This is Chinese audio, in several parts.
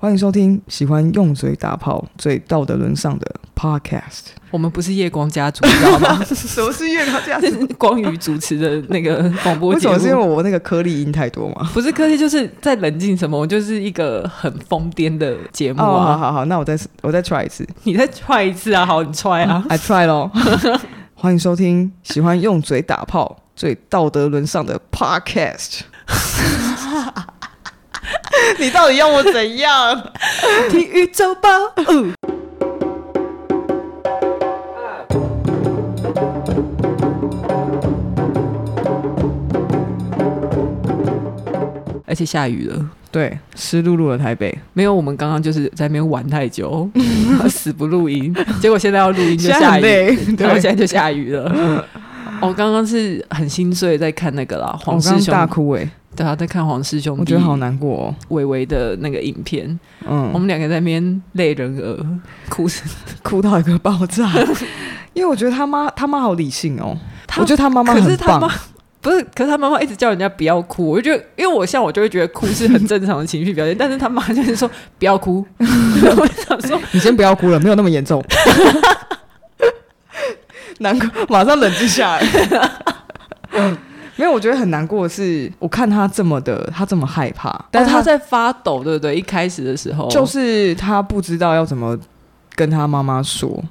欢迎收听喜欢用嘴打炮、最道德沦丧的 Podcast。我们不是夜光家族，你知道吗？什么是夜光家族？光宇主持的那个广播节目。为什么？是因为我那个颗粒音太多吗？不是颗粒，就是在冷静什么？我就是一个很疯癫的节目啊！哦、好好好，那我再我再 try 一次。你再 try 一次啊！好，你 try 啊！I try 咯。欢迎收听喜欢用嘴打炮、最道德沦丧的 Podcast。你到底要我怎样？体育周报。而且下雨了，对，湿漉漉的台北。没有，我们刚刚就是在那边玩太久，死不录音，结果现在要录音就下雨，然后现在就下雨了。我刚刚是很心碎，在看那个啦，黄师兄大哭哎。对啊，在看黄师兄，我觉得好难过哦。伟伟的那个影片，嗯，我们两个在那边泪人儿，哭 哭到一个爆炸。因为我觉得他妈他妈好理性哦，我觉得他妈妈很棒。不是，可是他妈妈一直叫人家不要哭，我就觉得，因为我像我就会觉得哭是很正常的情绪表现，但是他妈就是说不要哭。我想说，你先不要哭了，没有那么严重。难过，马上冷静下来。没有，我觉得很难过的是，我看他这么的，他这么害怕，但是他在发抖，对不对？一开始的时候，就是他不知道要怎么跟他妈妈说，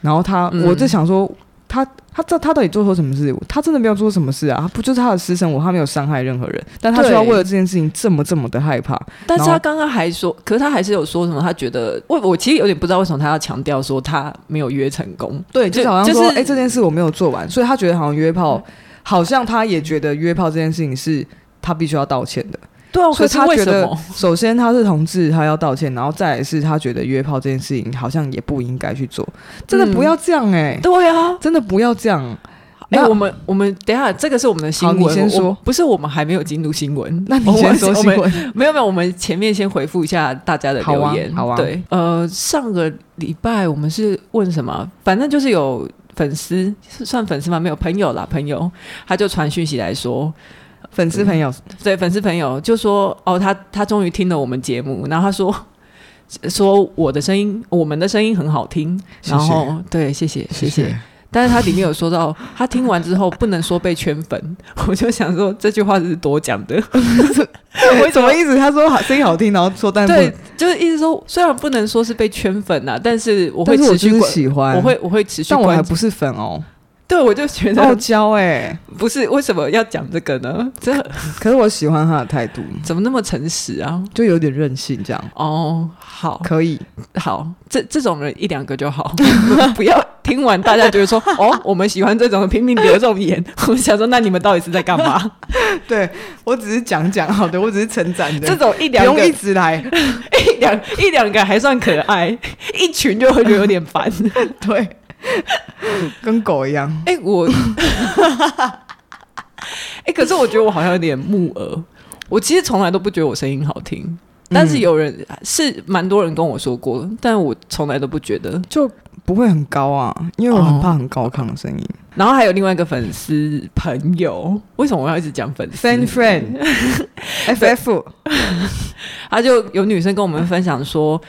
然后他，嗯、我在想说，他他这他到底做错什么事？他真的没有做错什么事啊？他不就是他的私生活，他没有伤害任何人，但他需要为了这件事情这么这么的害怕。但是他刚刚还说，可是他还是有说什么？他觉得我我其实有点不知道为什么他要强调说他没有约成功，对，就好像说，哎、就是欸，这件事我没有做完，所以他觉得好像约炮。嗯好像他也觉得约炮这件事情是他必须要道歉的，对啊，所以他觉得 首先他是同志，他要道歉，然后再来是他觉得约炮这件事情好像也不应该去做，真的不要这样哎、欸，对啊，真的不要这样。哎、欸，我们我们等一下，这个是我们的新闻，你先说，不是我们还没有进入新闻，那你先说 新闻。没有没有，我们前面先回复一下大家的留言，好啊，好啊，对，呃，上个礼拜我们是问什么？反正就是有。粉丝算粉丝吗？没有朋友啦，朋友他就传讯息来说，粉丝朋友、嗯、对粉丝朋友就说哦，他他终于听了我们节目，然后他说 说我的声音，我们的声音很好听，然后对，谢谢谢谢。但是他里面有说到，他听完之后不能说被圈粉，我就想说这句话是多讲的，我什么意思？他说声音好听，然后说但对，就是意思说虽然不能说是被圈粉呐，但是我会持续我喜欢，我会我会持续，但我还不是粉哦。对，我就觉得傲娇哎，不是为什么要讲这个呢？这可是我喜欢他的态度，怎么那么诚实啊？就有点任性这样。哦，好，可以，好，这这种人一两个就好，不要听完大家觉得说 哦，我们喜欢这种拼命留这种言。我想说，那你们到底是在干嘛？对我只是讲讲，好的，我只是称赞的。这种一两个一直来，一两一两个还算可爱，一群就会觉得有点烦。对。跟狗一样。哎、欸，我，哎、欸，可是我觉得我好像有点木耳。我其实从来都不觉得我声音好听，但是有人是蛮多人跟我说过，但我从来都不觉得，就不会很高啊，因为我很怕很高亢的声音。哦。然后还有另外一个粉丝朋友，为什么我要一直讲粉丝？Friend friend，FF，他就有女生跟我们分享说。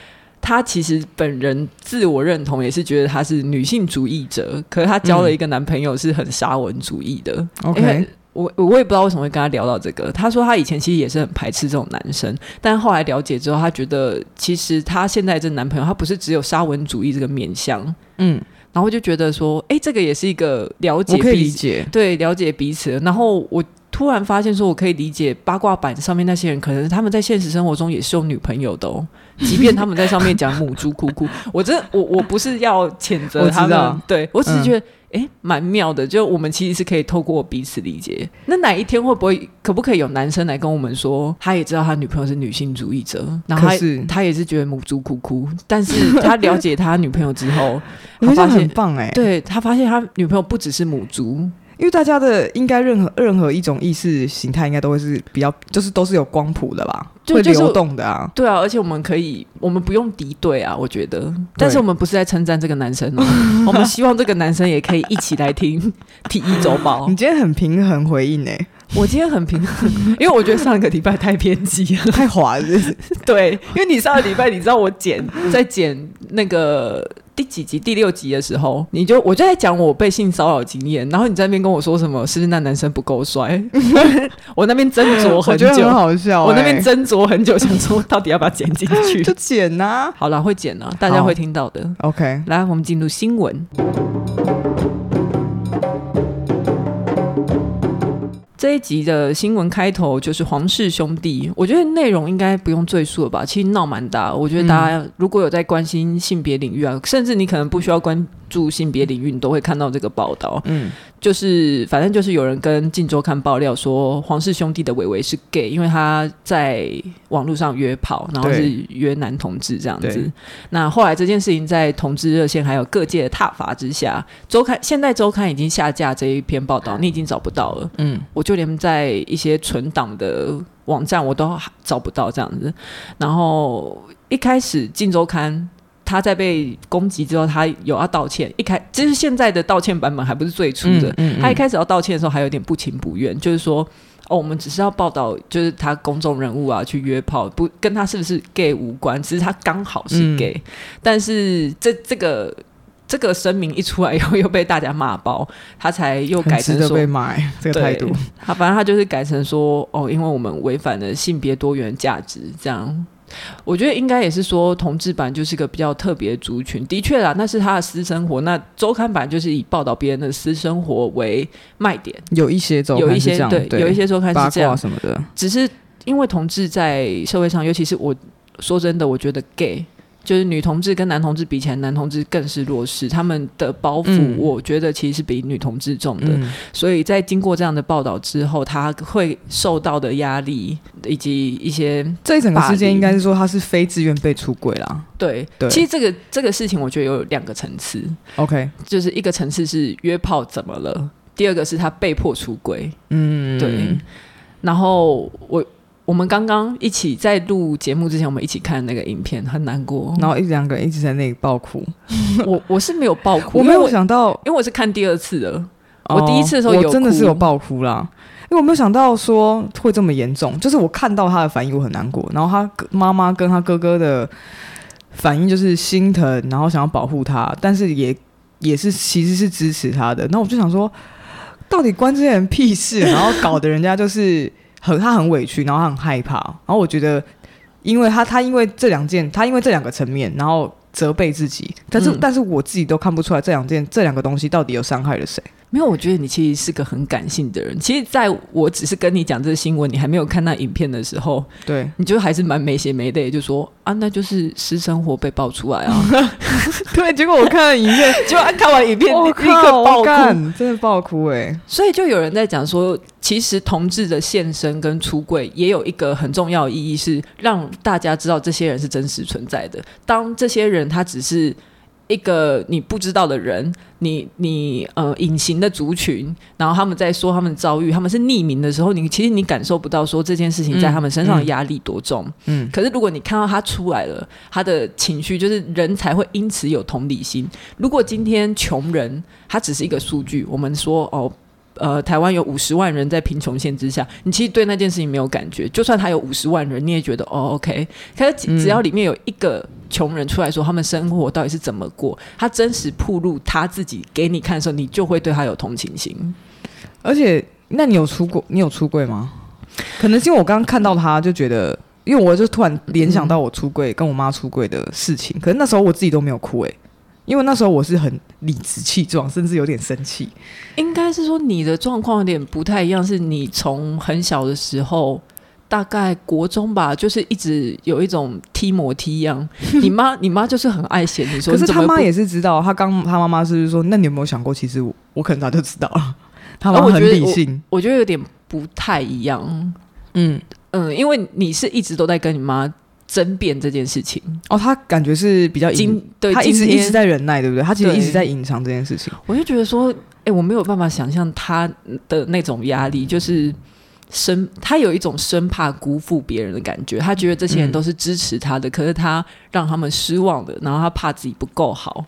她其实本人自我认同也是觉得她是女性主义者，可是她交了一个男朋友是很沙文主义的。OK，、嗯、我我也不知道为什么会跟他聊到这个。他说他以前其实也是很排斥这种男生，但后来了解之后，他觉得其实他现在这男朋友他不是只有沙文主义这个面相。嗯，然后就觉得说，哎、欸，这个也是一个了解彼此，可以理解，对，了解彼此。然后我。突然发现，说我可以理解八卦版上面那些人，可能他们在现实生活中也是有女朋友的哦。即便他们在上面讲母猪哭哭，我真的我我不是要谴责他们，对我只是觉得哎，蛮、嗯、妙的。就我们其实是可以透过彼此理解。那哪一天会不会可不可以有男生来跟我们说，他也知道他女朋友是女性主义者，然后他是他也是觉得母猪哭哭，但是他了解他女朋友之后，他发现很棒哎，对他发现他女朋友不只是母猪。因为大家的应该任何任何一种意识形态，应该都会是比较，就是都是有光谱的吧，就会流动的啊。对啊，而且我们可以，我们不用敌对啊，我觉得。但是我们不是在称赞这个男生哦，我们希望这个男生也可以一起来听 体育周报。你今天很平衡回应诶，我今天很平衡，因为我觉得上个礼拜太偏激了，太滑了。对，因为你上个礼拜，你知道我剪在剪那个第几集第六集的时候，你就我就在讲我被性骚扰经验，然后你在那边跟我说什么，是不是那男生不够帅？我那边斟酌很久，我觉得很好笑、欸。我那边斟酌很久，想说到底要不要剪进去？就剪呐、啊。好了，会剪啊，大家会听到的。OK，来，我们进入新闻。这一集的新闻开头就是皇室兄弟，我觉得内容应该不用赘述了吧？其实闹蛮大，我觉得大家如果有在关心性别领域啊，甚至你可能不需要关。住性别领域，你都会看到这个报道。嗯，就是反正就是有人跟《镜周刊》爆料说，黄氏兄弟的伟伟是 gay，因为他在网络上约炮，然后是约男同志这样子。那后来这件事情在同志热线还有各界的挞伐之下，周刊现在周刊已经下架这一篇报道，你已经找不到了。嗯，我就连在一些存档的网站我都找不到这样子。然后一开始《镜周刊》。他在被攻击之后，他有要道歉。一开就是现在的道歉版本还不是最初的。嗯嗯嗯、他一开始要道歉的时候，还有点不情不愿，就是说：“哦，我们只是要报道，就是他公众人物啊去约炮，不跟他是不是 gay 无关，只是他刚好是 gay。嗯”但是这这个这个声明一出来以后，又被大家骂爆，他才又改成说被骂这个态度。他反正他就是改成说：“哦，因为我们违反了性别多元价值，这样。”我觉得应该也是说，同志版就是一个比较特别的族群。的确啦，那是他的私生活。那周刊版就是以报道别人的私生活为卖点。有一些周刊有一些对，对，有一些周刊是这样什么的。只是因为同志在社会上，尤其是我说真的，我觉得 gay。就是女同志跟男同志比起来，男同志更是弱势，他们的包袱，我觉得其实是比女同志重的。嗯、所以在经过这样的报道之后，他会受到的压力以及一些这一整个事件，应该是说他是非自愿被出轨啦。对，对，其实这个这个事情，我觉得有两个层次。OK，就是一个层次是约炮怎么了，第二个是他被迫出轨。嗯，对。然后我。我们刚刚一起在录节目之前，我们一起看那个影片，很难过。然后一两个人一直在那里爆哭。我 我是没有爆哭，我没有想到，因为我是看第二次的。哦、我第一次的时候有，我真的是有爆哭啦，因为我没有想到说会这么严重。就是我看到他的反应，我很难过。然后他妈妈跟他哥哥的反应就是心疼，然后想要保护他，但是也也是其实是支持他的。那我就想说，到底关这些人屁事？然后搞得人家就是。很，他很委屈，然后他很害怕，然后我觉得，因为他他因为这两件，他因为这两个层面，然后责备自己，但是、嗯、但是我自己都看不出来这两件这两个东西到底有伤害了谁。没有，我觉得你其实是个很感性的人。其实，在我只是跟你讲这个新闻，你还没有看那影片的时候，对，你就还是蛮没血没泪，就说啊，那就是私生活被爆出来啊。对，结果我看了影片，结果看完影片立刻爆哭，真的爆哭哎、欸。所以就有人在讲说，其实同志的现身跟出柜也有一个很重要的意义，是让大家知道这些人是真实存在的。当这些人他只是。一个你不知道的人，你你呃隐形的族群，然后他们在说他们遭遇，他们是匿名的时候，你其实你感受不到说这件事情在他们身上的压力多重。嗯，嗯，可是如果你看到他出来了，他的情绪就是人才会因此有同理心。如果今天穷人他只是一个数据，我们说哦。呃，台湾有五十万人在贫穷线之下，你其实对那件事情没有感觉。就算他有五十万人，你也觉得哦，OK。可是只要里面有一个穷人出来说他们生活到底是怎么过，他真实铺露他自己给你看的时候，你就会对他有同情心。而且，那你有出过？你有出柜吗？可能是因为我刚刚看到他就觉得，因为我就突然联想到我出柜、嗯、跟我妈出柜的事情。可是那时候我自己都没有哭诶、欸。因为那时候我是很理直气壮，甚至有点生气。应该是说你的状况有点不太一样，是你从很小的时候，大概国中吧，就是一直有一种踢模踢一样。你妈，你妈就是很爱嫌你说，可是他妈也是知道。他刚他妈妈是说，那你有没有想过，其实我我可能早就知道了。他妈很理性我，我觉得有点不太一样。嗯嗯，因为你是一直都在跟你妈。争辩这件事情哦，他感觉是比较隐，对，他一直一直在忍耐，对不对？他其实一直在隐藏这件事情。我就觉得说，哎、欸，我没有办法想象他的那种压力，就是生他有一种生怕辜负别人的感觉。他觉得这些人都是支持他的，嗯、可是他让他们失望的，然后他怕自己不够好，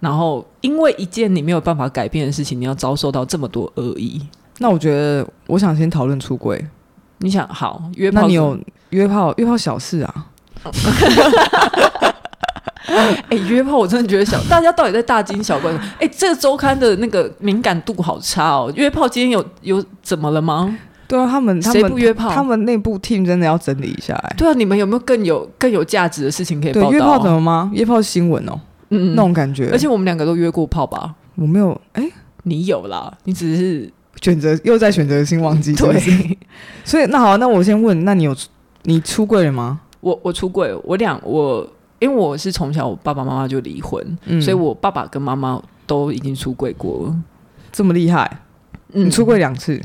然后因为一件你没有办法改变的事情，你要遭受到这么多恶意。那我觉得，我想先讨论出轨。你想好约炮？那你有约炮？约炮小事啊？哎、欸，约炮我真的觉得小，大家到底在大惊小怪？哎、欸，这个周刊的那个敏感度好差哦。约炮今天有有怎么了吗？对啊，他们谁不约炮？他们内部 team 真的要整理一下哎。对啊，你们有没有更有更有价值的事情可以报道？约炮怎么吗？约炮新闻哦，嗯，嗯那种感觉。而且我们两个都约过炮吧？我没有，哎、欸，你有啦，你只是选择又在选择性忘记。对，所以那好，那我先问，那你有你出柜了吗？我我出柜，我两我因为我是从小我爸爸妈妈就离婚，嗯，所以我爸爸跟妈妈都已经出柜过了，这么厉害？嗯，你出柜两次。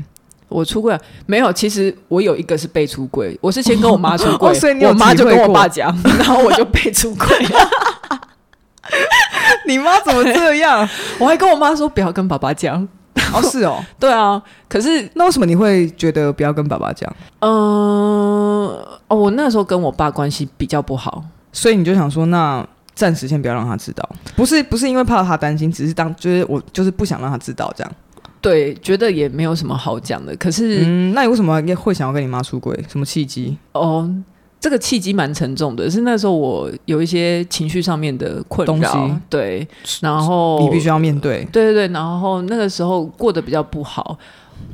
我出柜没有，其实我有一个是被出柜，我是先跟我妈出柜，哦，所以你妈就跟我爸讲，然后我就被出柜了。你妈怎么这样？我还跟我妈说不要跟爸爸讲。哦，是哦，对啊。可是那为什么你会觉得不要跟爸爸讲？嗯、呃，哦，我那时候跟我爸关系比较不好，所以你就想说，那暂时先不要让他知道。不是，不是因为怕他担心，只是当就是我就是不想让他知道这样。对，觉得也没有什么好讲的。可是，嗯，那你为什么会想要跟你妈出轨？什么契机？哦，这个契机蛮沉重的，是那时候我有一些情绪上面的困扰，对，然后你必须要面对，对对对，然后那个时候过得比较不好，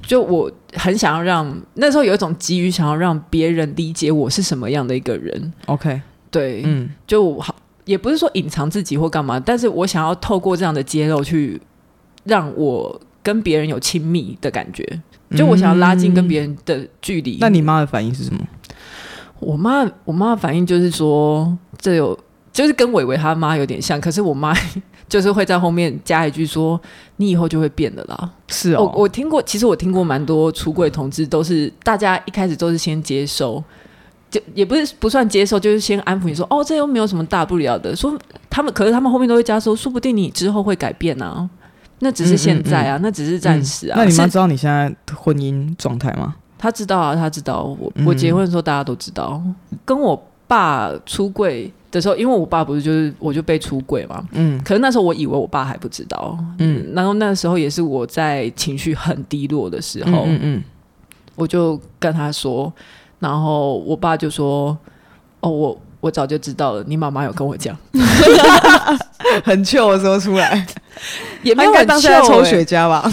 就我很想要让那时候有一种急于想要让别人理解我是什么样的一个人。OK，对，嗯，就好，也不是说隐藏自己或干嘛，但是我想要透过这样的揭露去让我。跟别人有亲密的感觉，就我想要拉近跟别人的距离。嗯。那你妈的反应是什么？我妈，我妈的反应就是说，这有就是跟伟伟他妈有点像，可是我妈 就是会在后面加一句说：“你以后就会变的啦。”是哦，我我听过，其实我听过蛮多出柜同志，都是大家一开始都是先接受，就也不是不算接受，就是先安抚你说：“哦，这又没有什么大不了的。”说他们，可是他们后面都会加说：“说不定你之后会改变啊。”那只是现在啊，嗯嗯嗯，那只是暂时啊。嗯、那你妈知道你现在婚姻状态吗？她知道啊，他知道。我我结婚的时候，大家都知道。嗯、跟我爸出柜的时候，因为我爸不是就是我就被出柜嘛。嗯。可是那时候我以为我爸还不知道。嗯。然后那时候也是我在情绪很低落的时候。嗯，嗯，嗯。我就跟他说，然后我爸就说：“哦，我我早就知道了，你妈妈有跟我讲。”很糗的时候出来。也没有很糗，抽雪茄吧？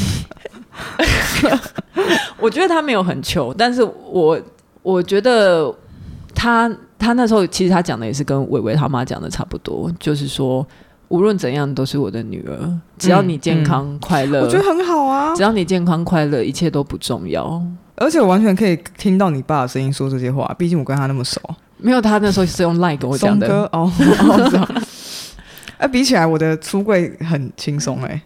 我觉得他没有很糗，但是我我觉得他他那时候其实他讲的也是跟伟伟他妈讲的差不多，就是说无论怎样都是我的女儿，只要你健康快乐，我觉得很好啊。只要你健康快乐，一切都不重要。而且我完全可以听到你爸的声音说这些话，毕竟我跟他那么熟。没有，他那时候是用 Line 跟我讲的哦。哎、啊，比起来，我的出柜很轻松哎，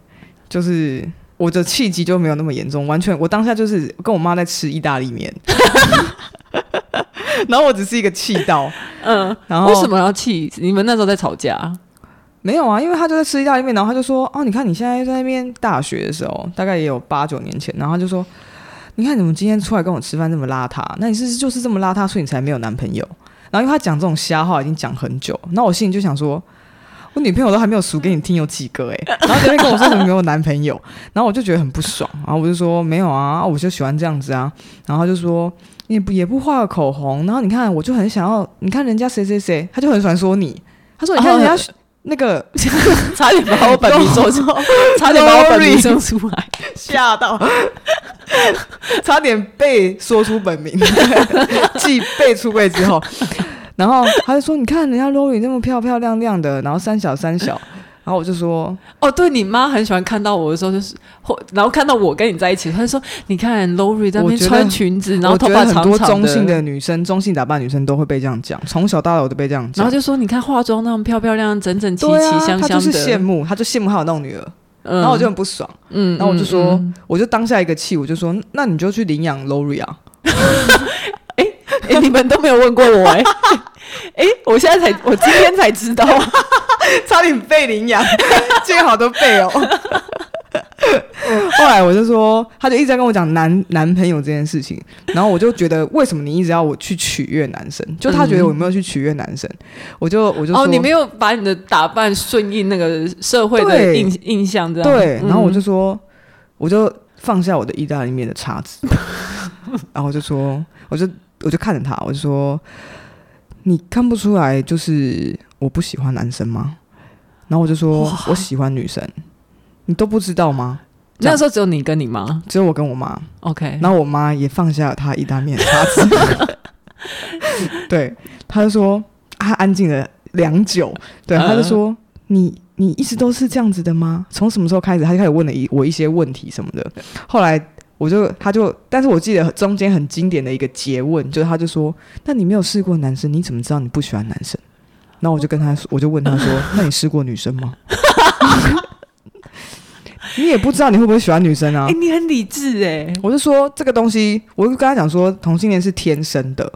就是我的气急就没有那么严重，完全我当下就是跟我妈在吃意大利面，然后我只是一个气到，嗯，然后为什么要气？你们那时候在吵架？没有啊，因为他就在吃意大利面，然后他就说：“哦，你看你现在在那边大学的时候，大概也有八九年前，然后他就说，你看你们今天出来跟我吃饭这么邋遢，那你是不是就是这么邋遢，所以你才没有男朋友？然后因为他讲这种瞎话已经讲很久，那我心里就想说。”我女朋友都还没有数给你听有几个哎、欸，然后昨天跟我说什么没有男朋友，然后我就觉得很不爽，然后我就说没有啊，我就喜欢这样子啊，然后他就说你不也不画个口红，然后你看我就很想要，你看人家谁谁谁，他就很喜欢说你，他说你看人家那个、哦、差点把我本名说出，差点把我本名说出来，吓到，差点被说出本名，继被出柜之后。然后他就说：“你看人家 Lori 那么漂漂亮亮的，然后三小三小。”然后我就说：“哦，对你妈很喜欢看到我的时候，就是或然后看到我跟你在一起，他就说：‘你看 Lori 在那边穿裙子，然后头发长长的。’很多中性的女生，中性打扮女生都会被这样讲，从小到大我都被这样讲。然后就说：‘你看化妆那么漂漂亮亮，整整齐齐，香香的。’他就是羡慕，他就羡慕他有那种女儿。嗯、然后我就很不爽。嗯，然后我就说，嗯嗯、我就当下一个气，我就说：‘那你就去领养 Lori 啊。’ 哎哎，你们都没有问过我哎。”哎、欸，我现在才，我今天才知道，差点被领养，最好都背哦。后来我就说，他就一直在跟我讲男男朋友这件事情，然后我就觉得，为什么你一直要我去取悦男生？就他觉得我没有去取悦男生，我就我就说，哦，你没有把你的打扮顺应那个社会的印印象，这样对。然后我就说，我就。放下我的意大利面的叉子，然后我就说，我就我就看着他，我就说，你看不出来就是我不喜欢男生吗？然后我就说我喜欢女生，你都不知道吗？那时候只有你跟你妈，只有我跟我妈。OK，然后我妈也放下了她意大利面的叉子，对，她就说，她安静了良久，对，她就说，呃、你你一直都是这样子的吗？从什么时候开始？她就开始问了一我一些问题什么的。后来我就，他就，但是我记得中间很经典的一个诘问，就是他就说，那你没有试过男生，你怎么知道你不喜欢男生？然后我就跟他说，我就问他说，那你试过女生吗？你也不知道你会不会喜欢女生啊？哎、欸，你很理智哎！我就说这个东西，我就跟他讲说，同性恋是天生的，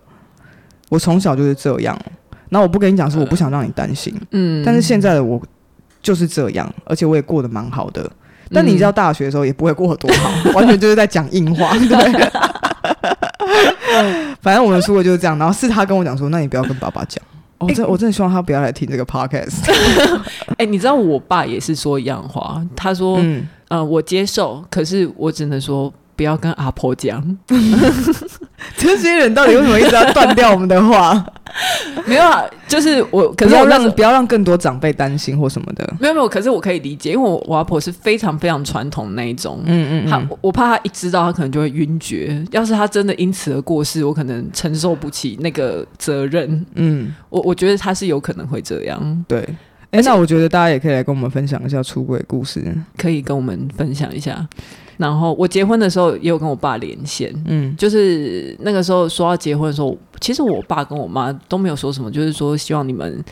我从小就是这样。然后我不跟你讲，是我不想让你担心。嗯，但是现在的我就是这样，而且我也过得蛮好的。但你知道，大学的时候也不会过得多好，嗯、完全就是在讲硬话。对，反正我们说的就是这样。然后是他跟我讲说，那你不要跟爸爸讲。哦，真我真的希望他不要来听这个 podcast。哎、欸，你知道我爸也是说一样话，他说：“嗯，呃，我接受，可是我只能说。”不要跟阿婆讲，这些人到底为什么一直要断掉我们的话？没有啊，就是我，可是要让不要让更多长辈担心或什么的。没有没有，可是我可以理解，因为我我阿婆是非常非常传统那一种，嗯嗯，嗯，他我怕她一知道，她可能就会晕厥。要是她真的因此而过世，我可能承受不起那个责任。嗯，我我觉得她是有可能会这样。对，哎、欸，那我觉得大家也可以来跟我们分享一下出轨故事，可以跟我们分享一下。然后我结婚的时候也有跟我爸连线，嗯，就是那个时候说要结婚的时候，其实我爸跟我妈都没有说什么，就是说希望你们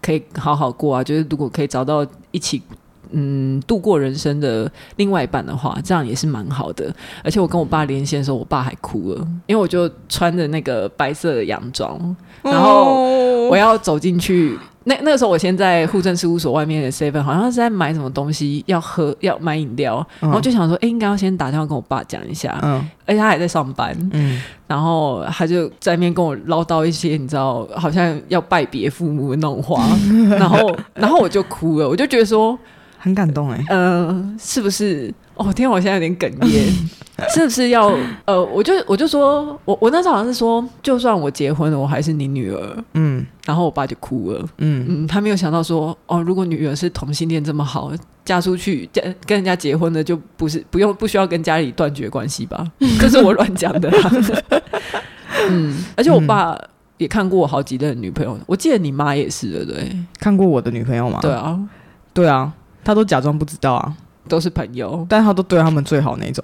可以好好过啊，就是如果可以找到一起嗯度过人生的另外一半的话，这样也是蛮好的。而且我跟我爸连线的时候，我爸还哭了，因为我就穿着那个白色的洋装，然后我要走进去。那那个时候，我先在户政事务所外面的 seven，好像是在买什么东西要喝，要买饮料，然后就想说，哎、欸，应该要先打电话跟我爸讲一下，嗯，而且他还在上班，嗯，然后他就在那边跟我唠叨一些，你知道，好像要拜别父母的那种话，然后，然后我就哭了，我就觉得说很感动，哎，嗯，是不是？哦天，我现在有点哽咽，是不是要？呃，我就我就说，我我那时候好像是说，就算我结婚了，我还是你女儿。嗯，然后我爸就哭了。嗯嗯，他没有想到说，哦，如果女儿是同性恋这么好，嫁出去嫁跟人家结婚的，就不是不用不需要跟家里断绝关系吧？这是我乱讲的啦。嗯，而且我爸也看过我好几任女朋友，我记得你妈也是的，对，看过我的女朋友吗？对啊，对啊，他都假装不知道啊。都是朋友，但他都对他们最好那种，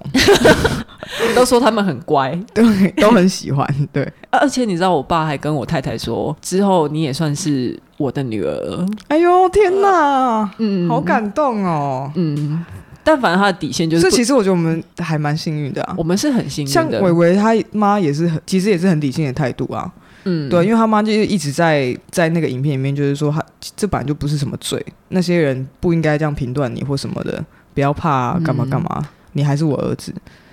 都说他们很乖，对，都很喜欢，对。而且你知道，我爸还跟我太太说，之后你也算是我的女儿。哎呦天哪，嗯，好感动哦，嗯。但反正他的底线就是，这其实我觉得我们还蛮幸运的啊，我们是很幸运的。像伟伟他妈也是很，其实也是很理性的态度啊。嗯，对，因为他妈就是一直在在那个影片里面，就是说他这本来就不是什么罪，那些人不应该这样评断你或什么的。不要怕、啊，干嘛干嘛、嗯？你还是我儿子。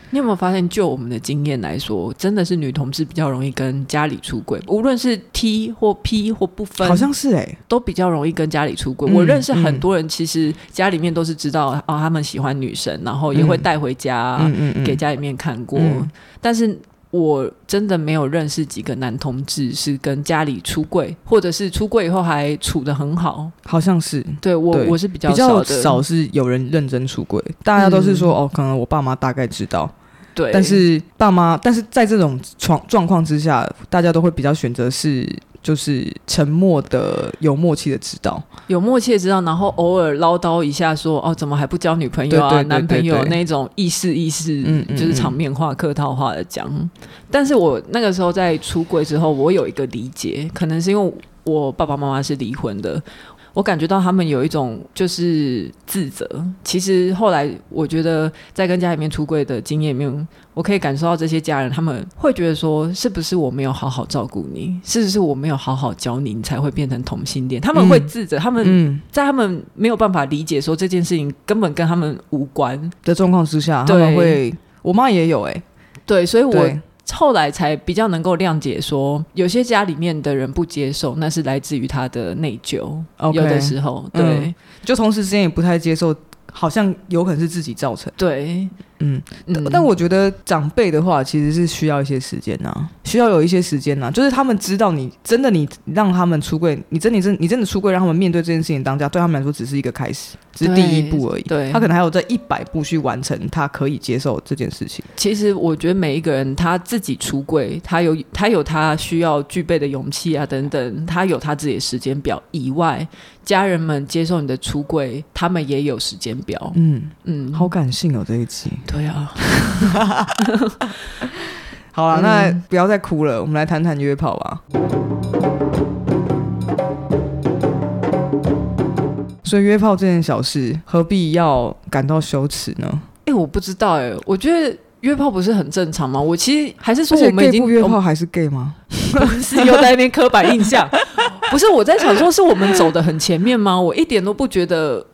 你有没有发现，就我们的经验来说，真的是女同志比较容易跟家里出轨，无论是 T 或 P 或不分，好像是哎、欸，都比较容易跟家里出轨、嗯。我认识很多人，其实家里面都是知道哦，他们喜欢女生，然后也会带回家、嗯、给家里面看过，但是。我真的没有认识几个男同志是跟家里出柜，或者是出柜以后还处的很好，好像是。对我对。我是比较比较少是有人认真出柜，大家都是说、嗯、哦，可能我爸妈大概知道，对，但是爸妈，但是在这种状状况之下，大家都会比较选择是。就是沉默的、有默契的知道，有默契的知道，然后偶尔唠叨一下说：“哦，怎么还不交女朋友啊？对对对对对男朋友那种意思意思，嗯，就是场面话、客套话的讲。”但是我那个时候在出柜之后，我有一个理解，可能是因为我爸爸妈妈是离婚的。我感觉到他们有一种就是自责。其实后来我觉得，在跟家里面出柜的经验里面，我可以感受到这些家人他们会觉得说，是不是我没有好好照顾你，是不是我没有好好教你，你才会变成同性恋？他们会自责，嗯、他们在他们没有办法理解说这件事情根本跟他们无关的状况之下，他们会。我妈也有哎、欸，对，所以我。后来才比较能够谅解，说有些家里面的人不接受，那是来自于他的内疚。Okay, 有的时候，对，嗯、就同时之间也不太接受，好像有可能是自己造成。对，嗯，嗯，但我觉得长辈的话其实是需要一些时间呐、啊，需要有一些时间呐、啊，就是他们知道你真的你让他们出柜，你真的你真你真的出柜，让他们面对这件事情当下，对他们来说只是一个开始，只是第一步而已。对，他可能还有这一百步去完成，他可以接受这件事情。其实我觉得每一个人他自己出柜，他有他有他需要具备的勇气啊等等，他有他自己的时间表以外，家人们接受你的出柜，他们也有时间表。嗯嗯，好感性哦这一集。对啊。好了，那不要再哭了，我们来谈谈约炮吧。所以约炮这件小事，何必要感到羞耻呢？哎、欸，我不知道哎、欸，我觉得约炮不是很正常吗？我其实还是说，我们已经不约炮还是 gay 吗？不是又在那边刻板印象？不是，我在想说，是我们走的很前面吗？我一点都不觉得。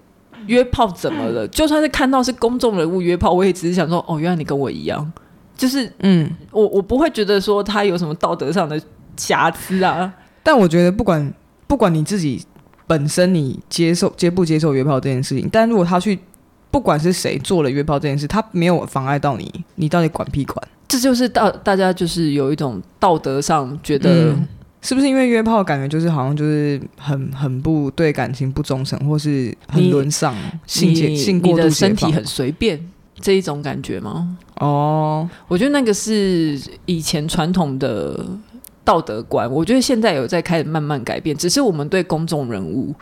约炮怎么了？就算是看到是公众人物约炮，我也只是想说，哦，原来你跟我一样，就是，嗯，我我不会觉得说他有什么道德上的瑕疵啊。但我觉得，不管不管你自己本身你接受接不接受约炮这件事情，但如果他去，不管是谁做了约炮这件事，他没有妨碍到你，你到底管屁管？这就是大大家就是有一种道德上觉得。嗯是不是因为约炮感觉就是好像就是很很不对感情不忠诚，或是很沦丧性解性过度，身体很随便这一种感觉吗？哦，我觉得那个是以前传统的道德观，我觉得现在有在开始慢慢改变。只是我们对公众人物，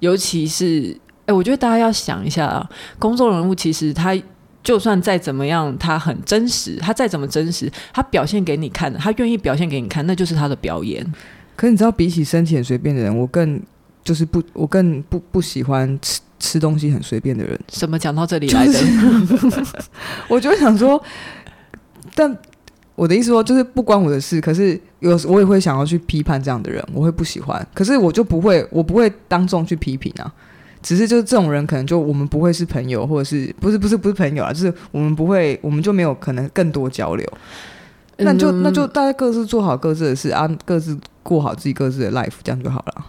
尤其是哎、欸，我觉得大家要想一下啊，公众人物其实他。就算再怎么样，他很真实，他再怎么真实，他表现给你看的，他愿意表现给你看，那就是他的表演。可是你知道，比起身体很随便的人，我更就是不，我更不不喜欢吃吃东西很随便的人。什么讲到这里来的？就是、我就想说，但我的意思说，就是不关我的事。可是有时我也会想要去批判这样的人，我会不喜欢。可是我就不会，我不会当众去批评啊。只是就是这种人，可能就我们不会是朋友，或者是不是不是不是朋友啊？就是我们不会，我们就没有可能更多交流。那就那就大家各自做好各自的事啊，各自过好自己各自的 life，这样就好了。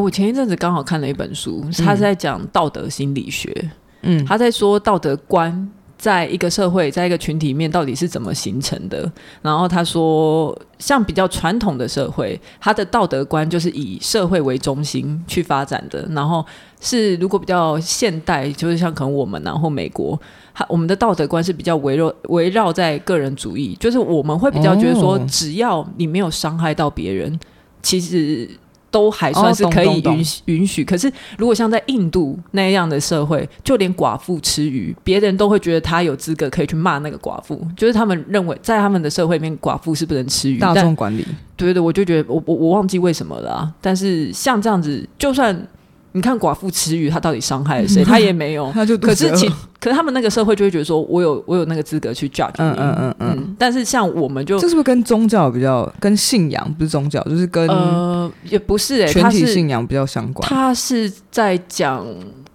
我前一阵子刚好看了一本书，他是在讲道德心理学。嗯，他在说道德观。在一个社会，在一个群体里面，到底是怎么形成的？然后他说，像比较传统的社会，他的道德观就是以社会为中心去发展的。然后是如果比较现代，就是像可能我们，然后美国，他我们的道德观是比较围绕围绕在个人主义，就是我们会比较觉得说，只要你没有伤害到别人，其实。都还算是可以允许允许，可是如果像在印度那样的社会，就连寡妇吃鱼，别人都会觉得他有资格可以去骂那个寡妇，就是他们认为在他们的社会里面，寡妇是不能吃鱼。大众管理，对对对，我就觉得我我我忘记为什么了啊。但是像这样子，就算。你看寡妇吃鱼，他到底伤害了谁？他也没有。他就可是其可是他们那个社会就会觉得说，我有我有那个资格去 judge 你。嗯嗯嗯嗯。但是像我们就这是不是跟宗教比较跟信仰不是宗教，就是跟呃也不是哎，全体信仰比较相关。他是在讲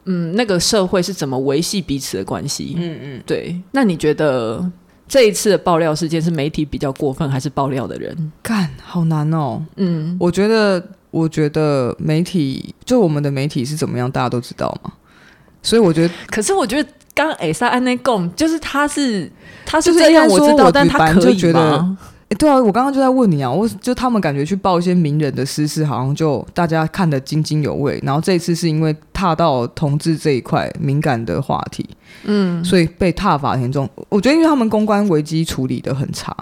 嗯那个社会是怎么维系彼此的关系。嗯嗯。对。那你觉得这一次的爆料事件是媒体比较过分，还是爆料的人？干，好难哦。嗯，我觉得。我觉得媒体就我们的媒体是怎么样，大家都知道嘛。所以我觉得，可是我觉得刚艾莎安内贡就是他是他是这样，我知道，但他可以吗？哎，对啊，我刚刚就在问你啊，我就他们感觉去报一些名人的私事，好像就大家看得津津有味。然后这一次是因为踏到同志这一块敏感的话题，嗯，所以被踏法严重。我觉得因为他们公关危机处理的很差，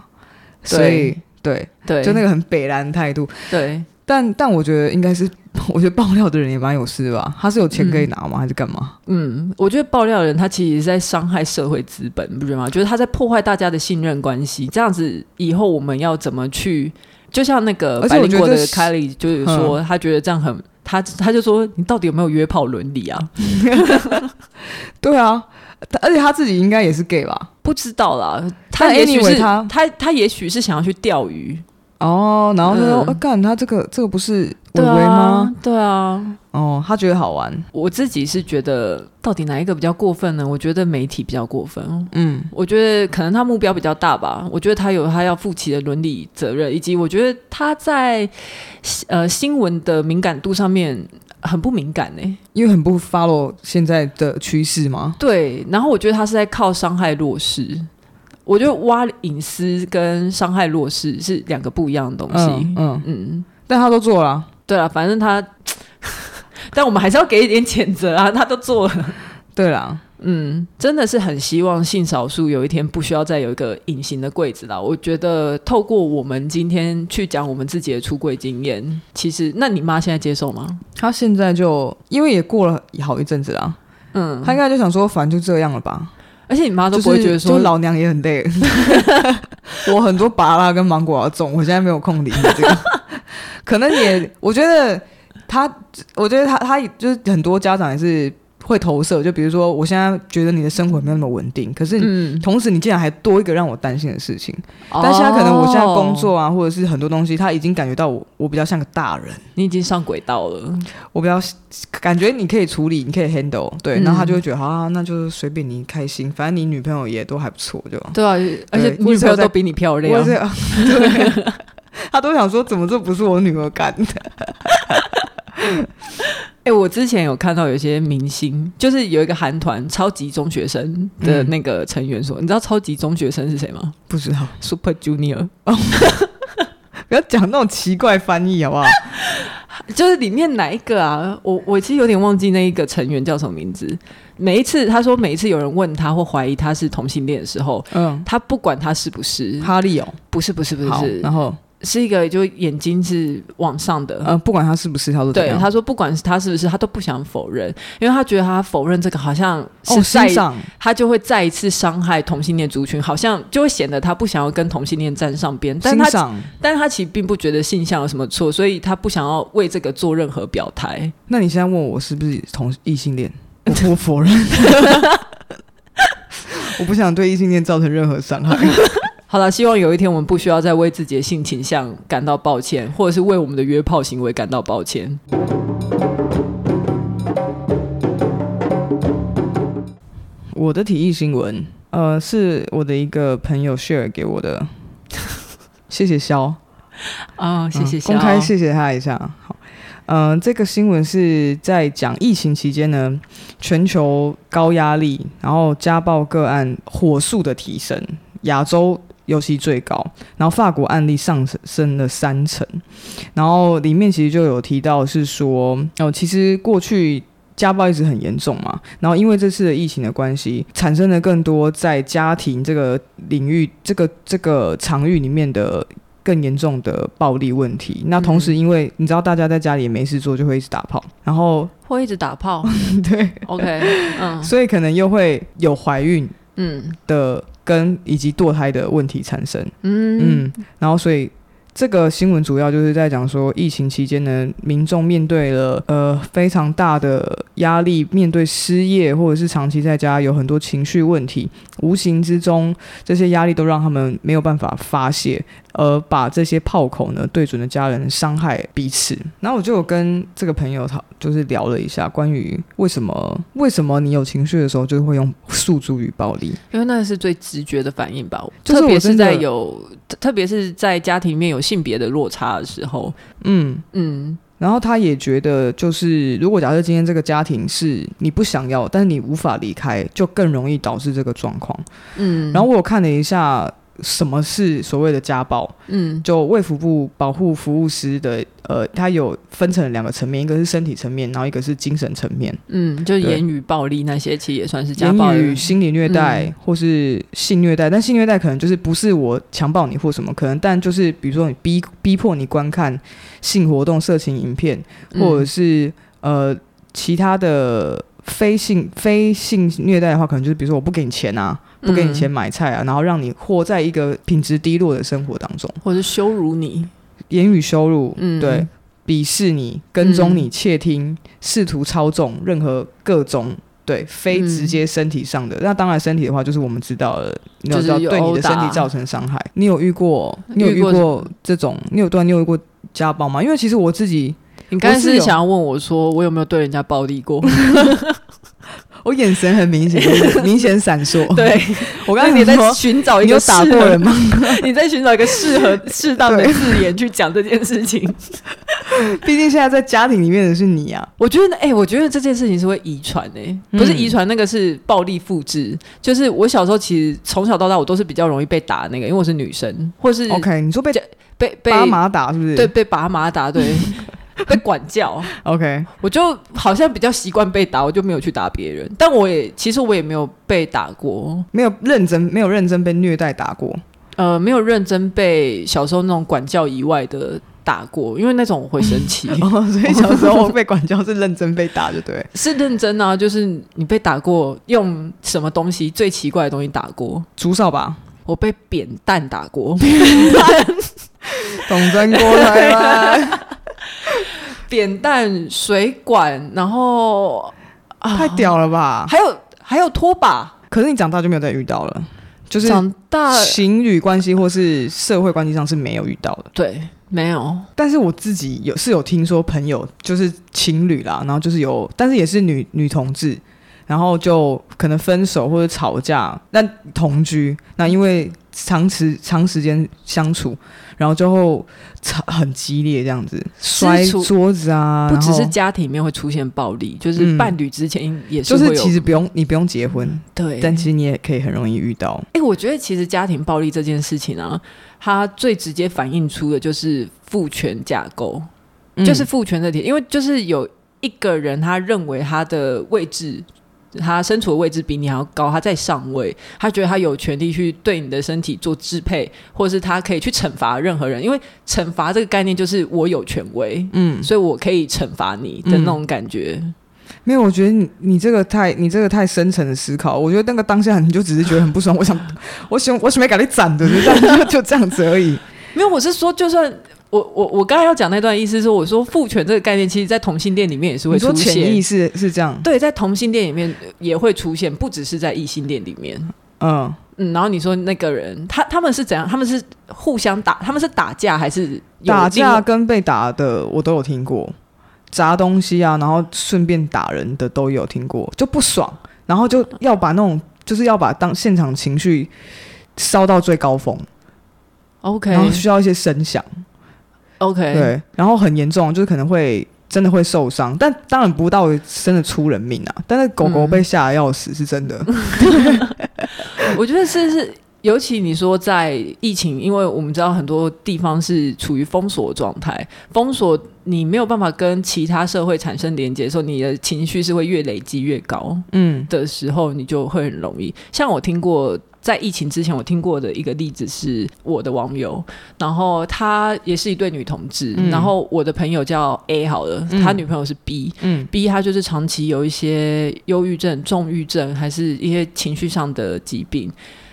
所以对对，就那个很北蓝态度，对。但但我觉得应该是，我觉得爆料的人也蛮有事吧？他是有钱可以拿吗？嗯、还是干嘛？嗯，我觉得爆料的人他其实是在伤害社会资本，不觉得吗？就是他在破坏大家的信任关系。这样子以后我们要怎么去？就像那个百灵果的凯莉，就是说他觉得这样很，他他就说你到底有没有约炮伦理啊？对啊，而且他自己应该也是 gay 吧？不知道啦，他也许是他他他也许是想要去钓鱼。哦，然后就说：“干、嗯啊，他这个这个不是违规吗？”对啊，哦，他觉得好玩。我自己是觉得，到底哪一个比较过分呢？我觉得媒体比较过分。嗯，我觉得可能他目标比较大吧。我觉得他有他要负起的伦理责任，以及我觉得他在呃新闻的敏感度上面很不敏感呢、欸，因为很不 follow 现在的趋势吗？对，然后我觉得他是在靠伤害弱势。我觉得挖隐私跟伤害弱势是两个不一样的东西。嗯嗯，嗯，但他都做了、啊。对啊，反正他，但我们还是要给一点谴责啊！他都做了。对啦，嗯，真的是很希望性少数有一天不需要再有一个隐形的柜子啦。我觉得透过我们今天去讲我们自己的出柜经验，其实，那你妈现在接受吗？她现在就因为也过了好一阵子啦，嗯，她应该就想说，反正就这样了吧。而且你妈都不会觉得说，就老娘也很累，我很多芭拉跟芒果要种，我现在没有空理你这个。可能也，我觉得他，我觉得他，他就是很多家长也是。会投射，就比如说，我现在觉得你的生活没有那么稳定，可是你同时你竟然还多一个让我担心的事情。嗯、但现在可能我现在工作啊，或者是很多东西，他已经感觉到我，我比较像个大人，你已经上轨道了。我比较感觉你可以处理，你可以 handle，对，然后他就会觉得，好、啊，那就是随便你开心，反正你女朋友也都还不错，就对啊，而且女朋友都比你漂亮，对，他都想说，怎么这不是我女儿干的？哎、欸，我之前有看到有些明星，就是有一个韩团超级中学生的那个成员说，嗯、你知道超级中学生是谁吗？不知道，Super Junior。不要讲那种奇怪翻译好不好？就是里面哪一个啊？我我其实有点忘记那一个成员叫什么名字。每一次他说，每一次有人问他或怀疑他是同性恋的时候，嗯，他不管他是不是哈利哦，不是不是，不是，然后。是一个，就眼睛是往上的，呃，不管他是不是，他都对。他说，不管是他是不是，他都不想否认，因为他觉得他否认这个，好像是在、哦、他就会再一次伤害同性恋族群，好像就会显得他不想要跟同性恋站上边。但他，但他其实并不觉得性向有什么错，所以他不想要为这个做任何表态。那你现在问我是不是同异性恋？我否认，我不想对异性恋造成任何伤害。好了，希望有一天我们不需要再为自己的性倾向感到抱歉，或者是为我们的约炮行为感到抱歉。我的体育新闻，呃，是我的一个朋友 share 给我的，谢谢肖啊，谢谢萧，公开谢谢他一下。好，嗯、呃，这个新闻是在讲疫情期间呢，全球高压力，然后家暴个案火速的提升，亚洲。尤其最高，然后法国案例上升了三成，然后里面其实就有提到是说，哦，其实过去家暴一直很严重嘛，然后因为这次的疫情的关系，产生了更多在家庭这个领域、这个这个场域里面的更严重的暴力问题。那同时，因为你知道大家在家里也没事做，就会一直打炮，然后会一直打炮，对，OK，嗯，所以可能又会有怀孕，嗯。的。跟以及堕胎的问题产生，嗯嗯，然后所以这个新闻主要就是在讲说，疫情期间呢，民众面对了呃非常大的压力，面对失业或者是长期在家有很多情绪问题，无形之中这些压力都让他们没有办法发泄。而把这些炮口呢对准了家人，伤害彼此。然后我就有跟这个朋友讨，就是聊了一下关于为什么为什么你有情绪的时候就会用诉诸于暴力？因为那是最直觉的反应吧。特别是在有，特别是在家庭里面有性别的落差的时候。嗯嗯。然后他也觉得，就是如果假设今天这个家庭是你不想要，但是你无法离开，就更容易导致这个状况。嗯。然后我有看了一下。什么是所谓的家暴？嗯，就卫福部保护服务师的，呃，它有分成两个层面，一个是身体层面，然后一个是精神层面。嗯，就言语暴力那些，其实也算是家暴。言语、心理虐待、嗯、或是性虐待，但性虐待可能就是不是我强暴你或什么，可能但就是比如说你逼逼迫你观看性活动、色情影片，或者是、嗯、呃其他的非性非性虐待的话，可能就是比如说我不给你钱啊。不给你钱买菜啊，然后让你活在一个品质低落的生活当中，或者羞辱你，言语羞辱，嗯，对，鄙视你，跟踪你，窃听，试图操纵，任何各种对非直接身体上的，那当然身体的话，就是我们知道的，你要知道对你的身体造成伤害。你有遇过？你有遇过这种？你有对你有遇过家暴吗？因为其实我自己，你刚才是想要问我说，我有没有对人家暴力过？我眼神很明显，明显闪烁。对，我刚刚你在寻找一个打过人吗？你在寻找一个适合适当的字眼去讲这件事情。毕竟现在在家庭里面的是你啊。我觉得，哎、欸，我觉得这件事情是会遗传的，不是遗传，那个是暴力复制。嗯、就是我小时候其实从小到大，我都是比较容易被打的那个，因为我是女生，或是 OK，你说被被被爸妈打是不是？对，被爸妈打，对，被管教。OK，我就好像比较习惯被打，我就没有去打别人。但我也其实我也没有被打过，没有认真，没有认真被虐待打过。呃，没有认真被小时候那种管教以外的打过，因为那种我会生气。哦，所以小时候被管教是认真被打，就对，是认真啊。就是你被打过，用什么东西最奇怪的东西打过？竹扫吧。我被扁担打过。懂真过来吗？扁担、水管，然后、啊、太屌了吧？还有还有拖把。可是你长大就没有再遇到了。就是长大情侣关系或是社会关系上是没有遇到的，对，没有。但是我自己有是有听说朋友就是情侣啦，然后就是有，但是也是女女同志，然后就可能分手或者吵架，那同居，那因为长时长时间相处。然后最后很激烈，这样子摔桌子啊，不只是家庭里面会出现暴力，就是伴侣之前也是。就是其实不用你不用结婚，对，但其实你也可以很容易遇到。哎、欸，我觉得其实家庭暴力这件事情啊，它最直接反映出的就是父权架构，嗯、就是父权的点，因为就是有一个人他认为他的位置。他身处的位置比你还要高，他在上位，他觉得他有权利去对你的身体做支配，或者是他可以去惩罚任何人，因为惩罚这个概念就是我有权威，嗯，所以我可以惩罚你的那种感觉。嗯、没有，我觉得你你这个太你这个太深层的思考，我觉得那个当下你就只是觉得很不爽，我想我想我准备给你斩的，就就这样子而已。没有，我是说就算。我我我刚才要讲那段意思是，我说父权这个概念，其实，在同性恋里面也是会出现。潜意识是这样。对，在同性恋里面也会出现，不只是在异性恋里面。嗯嗯，然后你说那个人，他他们是怎样？他们是互相打？他们是打架还是打架跟被打的？我都有听过，砸东西啊，然后顺便打人的都有听过，就不爽，然后就要把那种就是要把当现场情绪烧到最高峰。OK，然后需要一些声响。OK，对，然后很严重，就是可能会真的会受伤，但当然不到真的出人命啊。但是狗狗被吓得要死，是真的。嗯、我觉得是是，尤其你说在疫情，因为我们知道很多地方是处于封锁状态，封锁你没有办法跟其他社会产生连接的时候，你的情绪是会越累积越高。嗯，的时候你就会很容易。像我听过。在疫情之前，我听过的一个例子是我的网友，然后他也是一对女同志，嗯、然后我的朋友叫 A 好了，嗯、他女朋友是 B，嗯，B 他就是长期有一些忧郁症、重郁症，还是一些情绪上的疾病，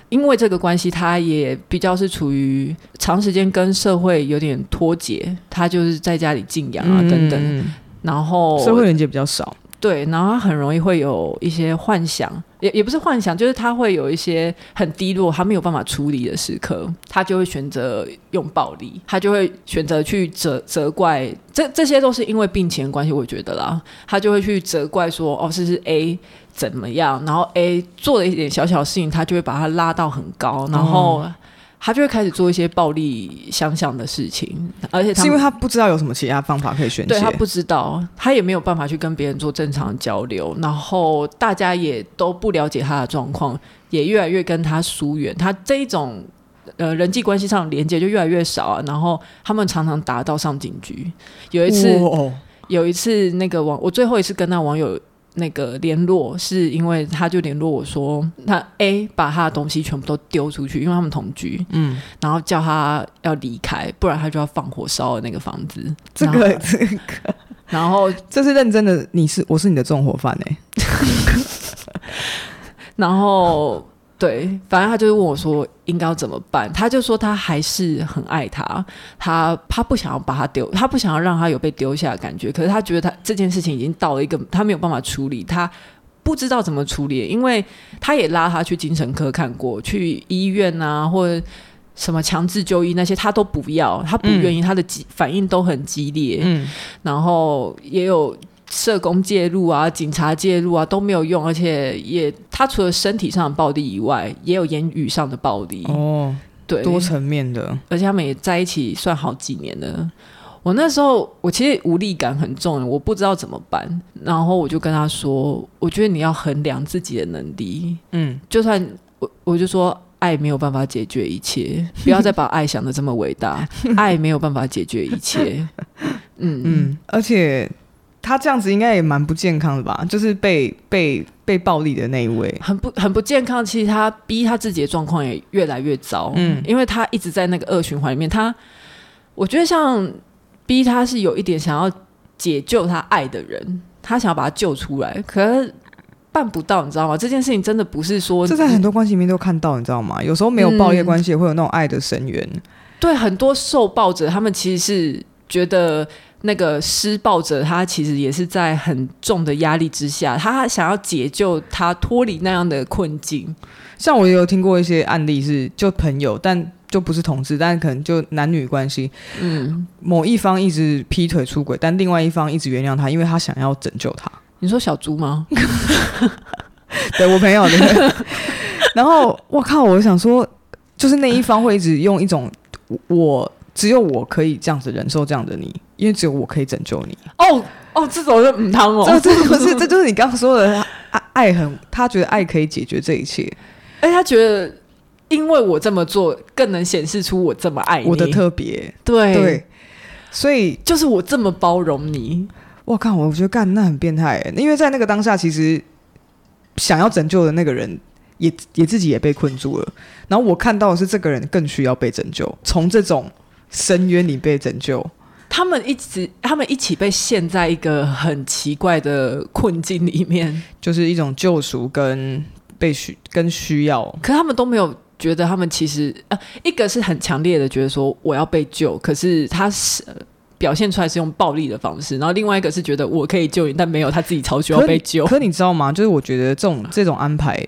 因为这个关系，他也比较是处于长时间跟社会有点脱节，他就是在家里静养啊等等，嗯、然后社会连接比较少。对，然后他很容易会有一些幻想，也也不是幻想，就是他会有一些很低落，他没有办法处理的时刻，他就会选择用暴力，他就会选择去责责怪，这这些都是因为病情关系，我觉得啦，他就会去责怪说，哦，是是 A 怎么样，然后 A 做了一点小小事情，他就会把他拉到很高，然后。嗯他就会开始做一些暴力相向的事情，而且他是因为他不知道有什么其他方法可以宣泄，对，他不知道，他也没有办法去跟别人做正常的交流，然后大家也都不了解他的状况，也越来越跟他疏远，他这一种呃人际关系上的连接就越来越少啊，然后他们常常打到上警局。有一次，哦、有一次那个网，我最后一次跟那网友。那个联络是因为他就联络我说，他 A 把他的东西全部都丢出去，因为他们同居，嗯，然后叫他要离开，不然他就要放火烧了那个房子。这个这个，然后 这是认真的，你是我是你的纵火犯哎，然后。对，反正他就是问我说应该要怎么办，他就说他还是很爱他，他他不想要把他丢，他不想要让他有被丢下的感觉，可是他觉得他这件事情已经到了一个他没有办法处理，他不知道怎么处理，因为他也拉他去精神科看过，去医院啊或者什么强制就医那些他都不要，他不愿意，嗯、他的反应都很激烈，嗯，然后也有。社工介入啊，警察介入啊，都没有用，而且也他除了身体上的暴力以外，也有言语上的暴力。哦，对，多层面的，而且他们也在一起算好几年了。我那时候我其实无力感很重，我不知道怎么办，然后我就跟他说，我觉得你要衡量自己的能力，嗯，就算我我就说爱没有办法解决一切，不要再把爱想的这么伟大，爱没有办法解决一切，嗯。嗯，而且他这样子应该也蛮不健康的吧？就是被被被暴力的那一位，很不很不健康。其实他逼他自己的状况也越来越糟，嗯，因为他一直在那个恶循环里面，他我觉得像。逼他是有一点想要解救他爱的人，他想要把他救出来，可是办不到，你知道吗？这件事情真的不是说，这在很多关系里面都看到，你知道吗？有时候没有暴力关系，也会有那种爱的深渊。嗯，对，很多受暴者，他们其实是觉得那个施暴者，他其实也是在很重的压力之下，他想要解救他脱离那样的困境。像我也有听过一些案例，是就朋友，但。就不是同志，但可能就男女关系。嗯，某一方一直劈腿出轨，但另外一方一直原谅他，因为他想要拯救他。你说小猪吗？对，我朋友的。然后我靠，我想说，就是那一方会一直用一种我只有我可以这样子忍受这样的你，因为只有我可以拯救你。哦哦，这种是母汤哦，这这不是，这就是你刚刚说的爱爱很，他觉得爱可以解决这一切，哎，他觉得。因为我这么做，更能显示出我这么爱你，我的特别，对对，所以就是我这么包容你。我靠，我觉得干那很变态，因为在那个当下，其实想要拯救的那个人也也自己也被困住了。然后我看到的是，这个人更需要被拯救，从这种深渊里被拯救。他们一直，他们一起被陷在一个很奇怪的困境里面，就是一种救赎跟被需跟需要，可他们都没有。觉得他们其实呃，一个是很强烈的觉得说我要被救，可是他是表现出来是用暴力的方式，然后另外一个是觉得我可以救你，但没有他自己超需要被救。可，可你知道吗？就是我觉得这种这种安排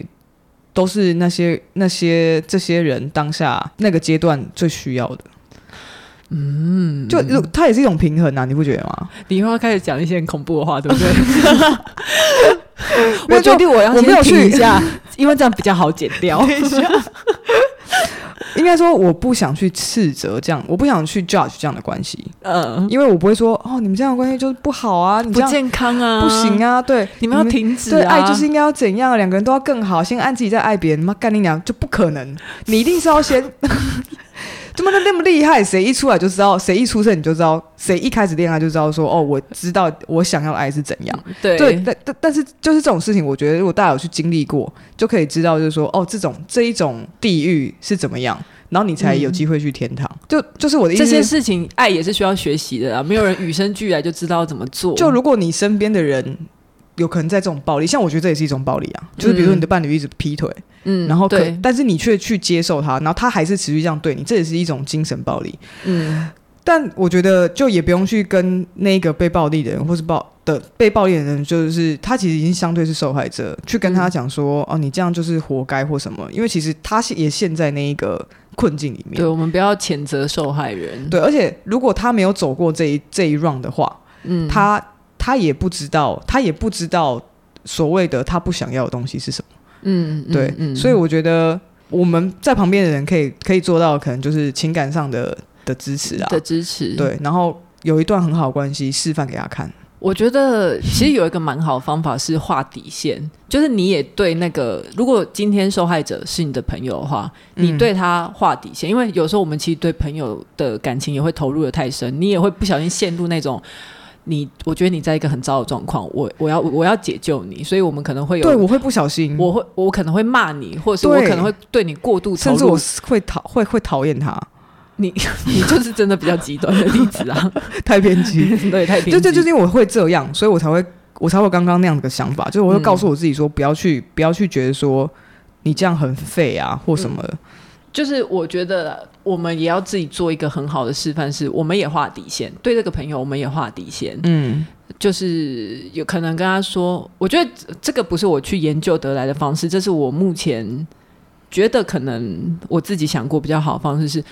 都是那些那些这些人当下那个阶段最需要的。嗯，就它也是一种平衡啊，你不觉得吗？你又要开始讲一些很恐怖的话，对不对？我决定我要我没有去一下，因为这样比较好剪掉。应该说我不想去斥责这样，我不想去 judge 这样的关系。嗯，因为我不会说哦，你们这样的关系就是不好啊，你不健康啊，不行啊，对，你们要停止啊，对，爱就是应该要怎样，两个人都要更好，先爱自己再爱别人。妈干你娘，就不可能，你一定是要先。怎么能那么厉害？谁一出来就知道，谁一出生你就知道，谁一开始恋爱就知道说哦，我知道我想要的爱是怎样。对，对，但但但是就是这种事情，我觉得如果大家有去经历过，就可以知道，就是说哦，这种这一种地狱是怎么样，然后你才有机会去天堂。嗯、就就是我的意思，这些事情爱也是需要学习的啊，没有人与生俱来就知道怎么做。就如果你身边的人。有可能在这种暴力，像我觉得这也是一种暴力啊，就是比如说你的伴侣一直劈腿，嗯，然后可对但是你却去接受他，然后他还是持续这样对你，这也是一种精神暴力，嗯。但我觉得就也不用去跟那个被暴力的人，或是暴的被暴力的人，就是他其实已经相对是受害者，去跟他讲说，嗯、哦，你这样就是活该或什么，因为其实他也陷在那一个困境里面。对，我们不要谴责受害人。对，而且如果他没有走过这一这一 round 的话，嗯，他。他也不知道，他也不知道所谓的他不想要的东西是什么。嗯，对，嗯嗯、所以我觉得我们在旁边的人可以可以做到，可能就是情感上的的支持啊，的支持。对，然后有一段很好的关系示范给他看。我觉得其实有一个蛮好的方法是画底线，就是你也对那个，如果今天受害者是你的朋友的话，你对他画底线，嗯、因为有时候我们其实对朋友的感情也会投入的太深，你也会不小心陷入那种。你，我觉得你在一个很糟的状况，我我要我要解救你，所以我们可能会有，对，我会不小心，我会我可能会骂你，或者是我可能会对你过度，甚至我会讨会会讨厌他。你你就是真的比较极端的例子啊，太偏激，对，太偏激。就就就是因为我会这样，所以我才会我才会刚刚那样的想法，就是我会告诉我自己说，不要去、嗯、不要去觉得说你这样很废啊或什么的。嗯就是我觉得我们也要自己做一个很好的示范，是我们也画底线，对这个朋友我们也画底线。嗯，就是有可能跟他说，我觉得这个不是我去研究得来的方式，这是我目前觉得可能我自己想过比较好的方式，是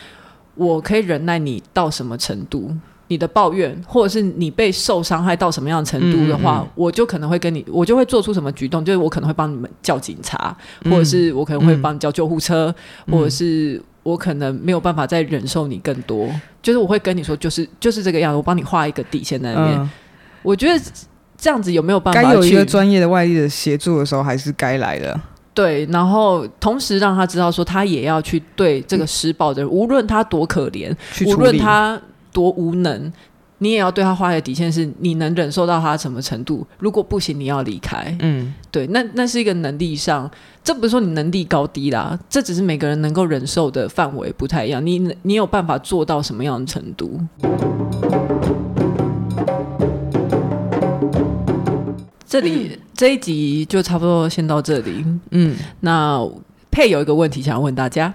我可以忍耐你到什么程度。你的抱怨，或者是你被受伤害到什么样的程度的话，嗯嗯、我就可能会跟你，我就会做出什么举动，就是我可能会帮你们叫警察，嗯、或者是我可能会帮你叫救护车，嗯、或者是我可能没有办法再忍受你更多，就是我会跟你说，就是就是这个样子，我帮你画一个底线在那边。嗯、我觉得这样子有没有办法？该有一个专业的外力的协助的时候，还是该来的。对，然后同时让他知道说，他也要去对这个施暴的人，嗯、无论他多可怜，无论他多无能，你也要对他画一个底线，是你能忍受到他什么程度。如果不行，你要离开。嗯，对，那那是一个能力上，这不是说你能力高低啦，这只是每个人能够忍受的范围不太一样。你你有办法做到什么样的程度？这里 这一集就差不多先到这里。嗯，那佩有一个问题想要问大家。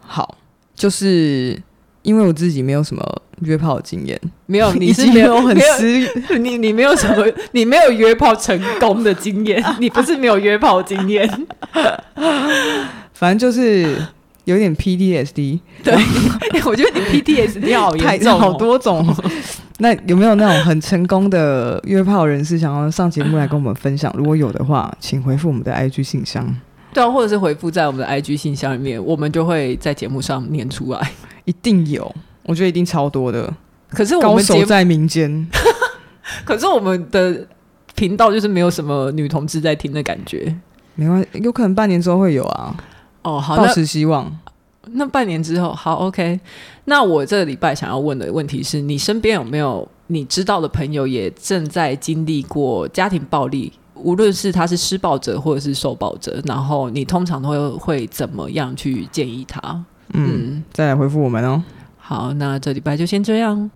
好，就是因为我自己没有什么约炮的经验，没有，你是没有很失，你你没有什么，你没有约炮成功的经验，你不是没有约炮经验，反正就是有点 PTSD。对，我觉得你 PTSD 好严重，好多种。那有没有那种很成功的约炮人士想要上节目来跟我们分享？如果有的话，请回复我们的 IG 信箱。对啊，或者是回复在我们的 IG 信箱里面，我们就会在节目上念出来。一定有，我觉得一定超多的。可是我们高手在民间。可是我们的频道就是没有什么女同志在听的感觉。没关系，有可能半年之后会有啊。哦，好，抱持希望。那半年之后，好，OK。那我这个礼拜想要问的问题是你身边有没有你知道的朋友也正在经历过家庭暴力？无论是他是施暴者或者是受暴者，然后你通常都会会怎么样去建议他？嗯，嗯，再来回复我们哦。好，那这礼拜就先这样。